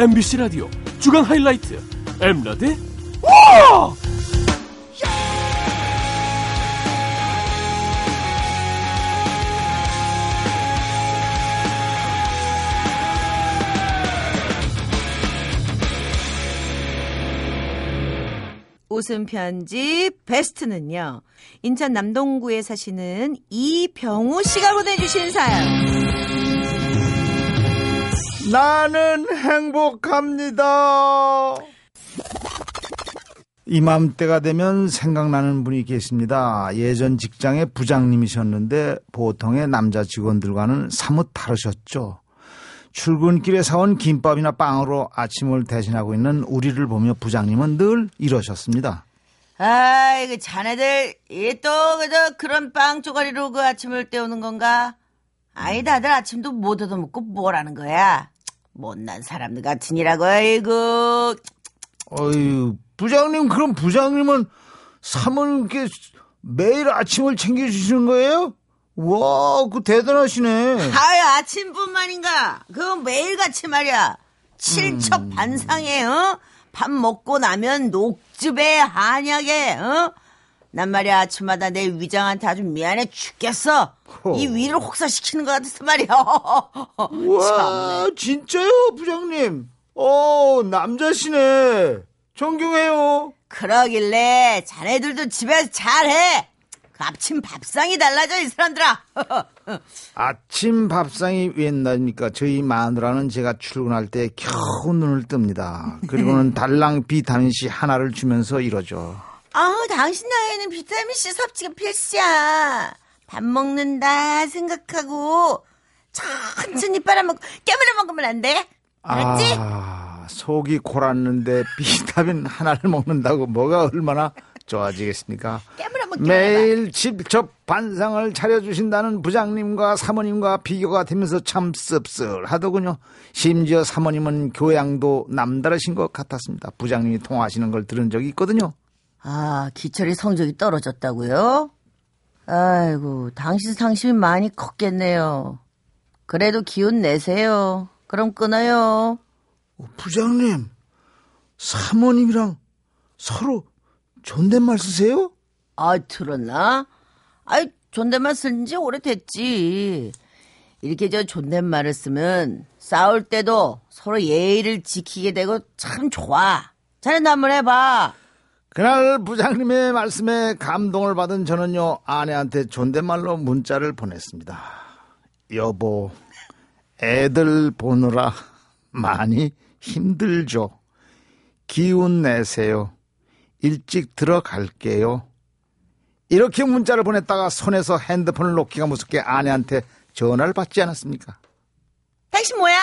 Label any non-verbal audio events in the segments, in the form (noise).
MBC 라디오 주간 하이라이트 엠라디 와! 웃음 편집 베스트는요. 인천 남동구에 사시는 이병우 씨가 보내주신 사연. 나는 행복합니다. 이맘때가 되면 생각나는 분이 계십니다. 예전 직장의 부장님이셨는데 보통의 남자 직원들과는 사뭇 다르셨죠. 출근길에 사온 김밥이나 빵으로 아침을 대신하고 있는 우리를 보며 부장님은 늘 이러셨습니다. 아이고, 자네들, 이또 그저 그런 빵 쪼가리로 그 아침을 때우는 건가? 아이, 다들 아침도 못 얻어먹고 뭐라는 거야? 못난 사람들 같으니라고, 아이고. 어유 부장님 그럼 부장님은 사모님께 매일 아침을 챙겨주시는 거예요? 와, 그 대단하시네. 아유, 아침뿐만인가? 그거 매일같이 말이야. 칠첩 반상에, 어? 밥 먹고 나면 녹즙에 한약에, 어? 난 말이야, 아침마다 내 위장한테 아주 미안해 죽겠어. 호. 이 위를 혹사시키는 것 같아서 말이야. 와, (laughs) 진짜요, 부장님? 어, 남자시네. 존경해요. 그러길래 자네들도 집에서 잘해. 그 아침 밥상이 달라져, 이 사람들아. (laughs) 아침 밥상이 웬날입니까? 저희 마누라는 제가 출근할 때 겨우 눈을 뜹니다. 그리고는 (laughs) 달랑 비타민C 하나를 주면서 이러죠. 아우, 당신 나이에는 비타민C 섭취가 필수야. 밥 먹는다 생각하고 천천히 빨아먹고 깨물어 먹으면 안 돼? 알았지? 아, 속이 골았는데 비타민 하나를 먹는다고 뭐가 얼마나 좋아지겠습니까? 깨물어 먹기 매일 직접 반상을 차려주신다는 부장님과 사모님과 비교가 되면서 참 씁쓸하더군요. 심지어 사모님은 교양도 남다르신 것 같았습니다. 부장님이 통화하시는 걸 들은 적이 있거든요. 아, 기철이 성적이 떨어졌다고요? 아이고, 당신 상심이 많이 컸겠네요. 그래도 기운 내세요. 그럼 끊어요. 어, 부장님, 사모님이랑 서로 존댓말 쓰세요? 아, 들었나? 아이, 존댓말 쓴 지 오래됐지. 이렇게 저 존댓말을 쓰면 싸울 때도 서로 예의를 지키게 되고 참 좋아. 자네도 한번 해봐. 그날 부장님의 말씀에 감동을 받은 저는요, 아내한테 존댓말로 문자를 보냈습니다. 여보, 애들 보느라 많이 힘들죠. 기운 내세요. 일찍 들어갈게요. 이렇게 문자를 보냈다가 손에서 핸드폰을 놓기가 무섭게 아내한테 전화를 받지 않았습니까? 당신 뭐야?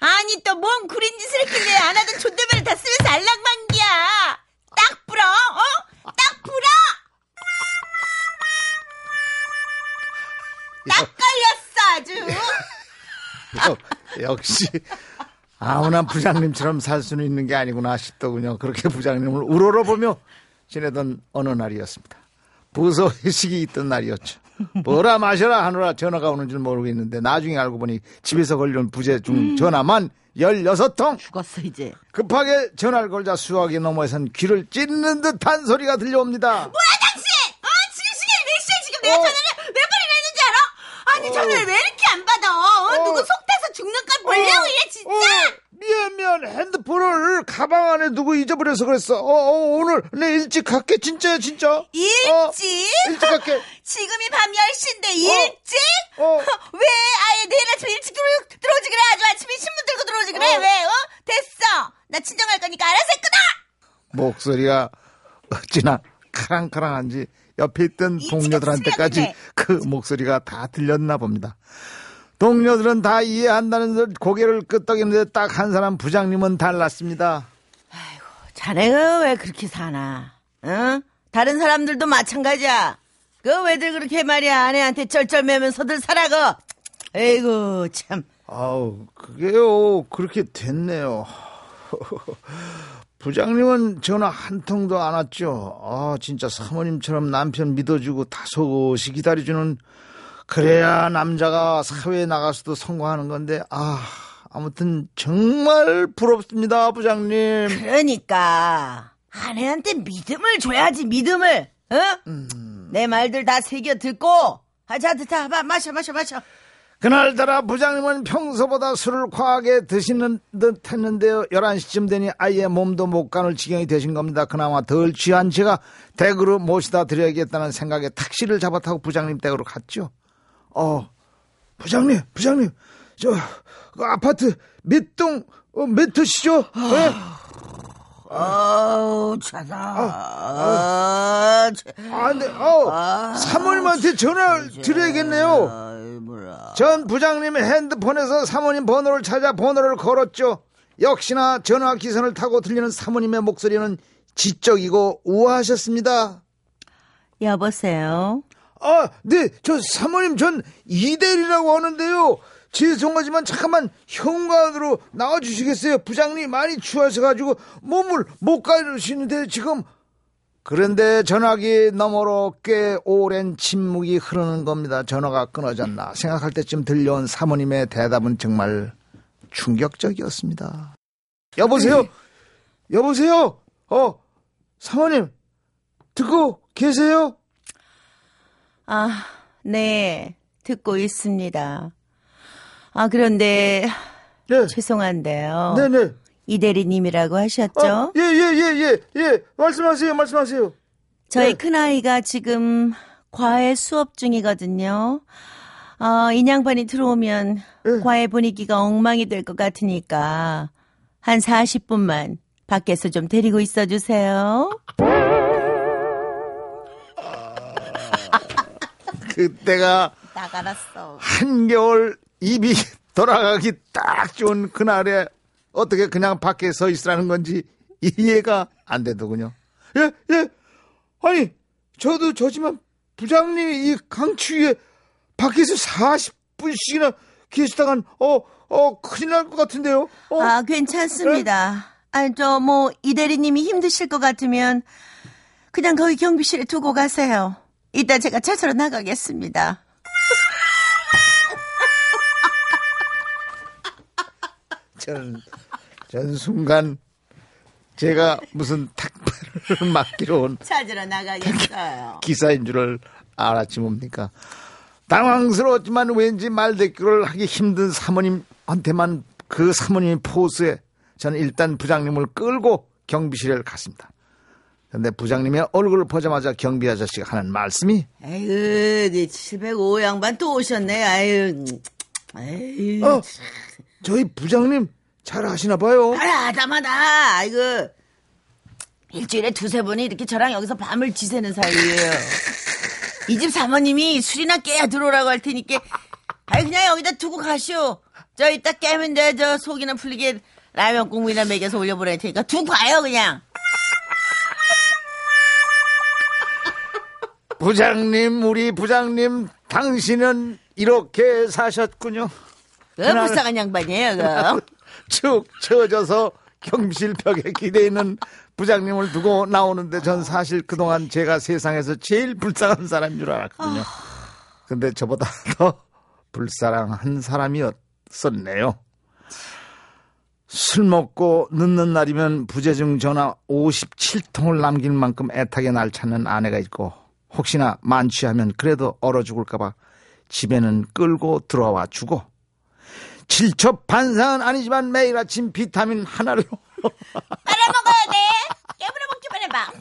아니 또 뭔 구린 짓을 했길래 안 하던 존댓말을 다 쓰면서 알랑방기야. 딱 불어, 어? 딱 불어. 딱 걸렸어 아주. (laughs) 역- 역시 아무나 부장님처럼 살 수는 있는 게 아니구나 싶더군요. 그렇게 부장님을 우러러보며 지내던 어느 날이었습니다. 부서 회식이 있던 날이었죠. 뭐라 마셔라 하느라 전화가 오는 줄 모르겠는데 나중에 알고 보니 집에서 걸려온 부재 중 전화만 16통! 죽었어 이제. 급하게 전화를 걸자 수화기 너머에선 귀를 찢는 듯한 소리가 들려옵니다. 뭐야 당신? 어 지금 시간이 몇 시야 지금 내가 어. 전화를 몇 번이나 했는지 알아? 아니 전화를 왜 이렇게 안 받아? 어, 누구 속 타서 죽는 건 보려고 이래 진짜? 어, 미안 미안 핸드폰을 가방 안에 두고 잊어버려서 그랬어. 어, 어, 오늘 내 일찍 갈게 진짜야 진짜. 어, 일찍? 일찍 갈게. (laughs) 지금이 밤 10시인데 일찍? 어. (laughs) 왜 아예 내일 아침에 일찍 들어, 들어오지 그래 아주 아침에 신문 들고 들어오지 그래 어. 왜 어? 됐어 나 친정갈 거니까 알아서 끊어 목소리가 어찌나 카랑카랑한지 옆에 있던 이 동료들한테까지 그 목소리가 다 들렸나 봅니다. 동료들은 다 이해한다는 듯 고개를 끄덕이는데 딱 한 사람 부장님은 달랐습니다. 자네가 왜 그렇게 사나? 응? 다른 사람들도 마찬가지야. 그 왜들 그렇게 말이야? 아내한테 쩔쩔매면서들 살아가 에이구 참. 아우, 그게요, 그렇게 됐네요. (laughs) 부장님은 전화 한 통도 안 왔죠. 아, 진짜 사모님처럼 남편 믿어주고 다소곳이 기다려주는, 그래야 남자가 사회에 나가서도 성공하는 건데, 아, 아무튼 정말 부럽습니다, 부장님. 그러니까 아내한테 믿음을 줘야지 믿음을. 어? 내 말들 다 새겨 듣고. 아, 자, 자, 마, 마셔, 마셔, 마셔. 그날따라 부장님은 평소보다 술을 과하게 드시는 듯 했는데요. 11시쯤 되니 아예 몸도 못 가눌 지경이 되신 겁니다. 그나마 덜 취한 제가 댁으로 모시다 드려야겠다는 생각에 택시를 잡아 타고 부장님 댁으로 갔죠. 어, 부장님, 부장님, 저, 그 아파트 몇 동, 어, 몇 호시죠? 네? 어우, 차다. 아, 차. 아, 네, 어, 사모님한테 전화를 드려야겠네요. 전 부장님의 핸드폰에서 사모님 번호를 찾아 번호를 걸었죠. 역시나 전화 기선을 타고 들리는 사모님의 목소리는 지적이고 우아하셨습니다. 여보세요? 아, 네, 저 사모님 전 이대리라고 하는데요. 죄송하지만 잠깐만 현관으로 나와주시겠어요? 부장님 많이 추하셔가지고 몸을 못 가르시는데 지금 그런데 전화기 너머로 꽤 오랜 침묵이 흐르는 겁니다. 전화가 끊어졌나 생각할 때쯤 들려온 사모님의 대답은 정말 충격적이었습니다. 여보세요? 여보세요? 어, 사모님, 듣고 계세요? 아, 네. 듣고 있습니다. 아, 그런데 네. 죄송한데요. 네네. 이 대리님이라고 하셨죠? 어, 예, 예, 예, 예, 예. 말씀하세요, 말씀하세요. 저희 네. 큰아이가 지금 과외 수업 중이거든요. 어, 인양반이 들어오면 네. 과외 분위기가 엉망이 될 것 같으니까 한 40분만 밖에서 좀 데리고 있어 주세요. 그때가 나가랐어. 한겨울 입이 (laughs) 돌아가기 딱 좋은 그날에 어떻게 그냥 밖에 서 있으라는 건지 이해가 안 되더군요. 예, 예. 아니, 저도 저지만 부장님이 이 강추위에 밖에서 40분씩이나 계시다간, 어, 어, 큰일 날 것 같은데요. 어, 아, 괜찮습니다. 아, 저, 뭐, 이 대리님이 힘드실 것 같으면 그냥 거기 경비실에 두고 가세요. 이따 제가 차서로 나가겠습니다. 저는, 전 순간 제가 무슨 택배를 (laughs) 맡기러 온 찾으러 나가겠어요. (laughs) 기사인 줄을 알았지 뭡니까? 당황스러웠지만 왠지 말대꾸를 하기 힘든 사모님한테만 그 사모님의 포스에 저는 일단 부장님을 끌고 경비실에 갔습니다. 근데 부장님의 얼굴을 보자마자 경비 아저씨가 하는 말씀이 에휴, 네 705 양반 또 오셨네. 아유, 에휴. 어, 저희 부장님 잘 아시나 봐요. 알아다마다. 아이고. 일주일에 두세 번이 이렇게 저랑 여기서 밤을 지새는 사이예요. 이 집 사모님이 술이나 깨야 들어오라고 할 테니까, 아이, 그냥 여기다 두고 가시오. 저 이따 깨면 돼. 저 속이나 풀리게 라면 국물이나 먹여서 올려보낼 테니까 두고 가요, 그냥. (laughs) 부장님, 우리 부장님, 당신은 이렇게 사셨군요. 그 불쌍한 양반이에요, 그. (laughs) 축 처져서 경비실 벽에 기대 있는 부장님을 두고 나오는데 전 사실 그동안 제가 세상에서 제일 불쌍한 사람인 줄 알았거든요. 근데 저보다 더 불쌍한 사람이었었네요. 술 먹고 늦는 날이면 부재중 전화 57통을 남길 만큼 애타게 날 찾는 아내가 있고 혹시나 만취하면 그래도 얼어 죽을까봐 집에는 끌고 들어와 주고 질첩 반상은 아니지만 매일 아침 비타민 하나로 (laughs) 빨아먹어야 돼. 깨물어 먹기만 해봐.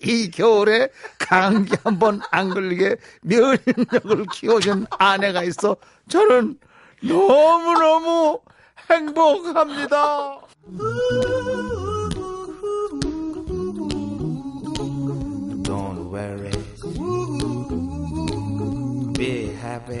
이 겨울에 감기 한 번 안 걸리게 면역력을 키워준 아내가 있어 저는 너무너무 행복합니다. Don't worry. Be happy.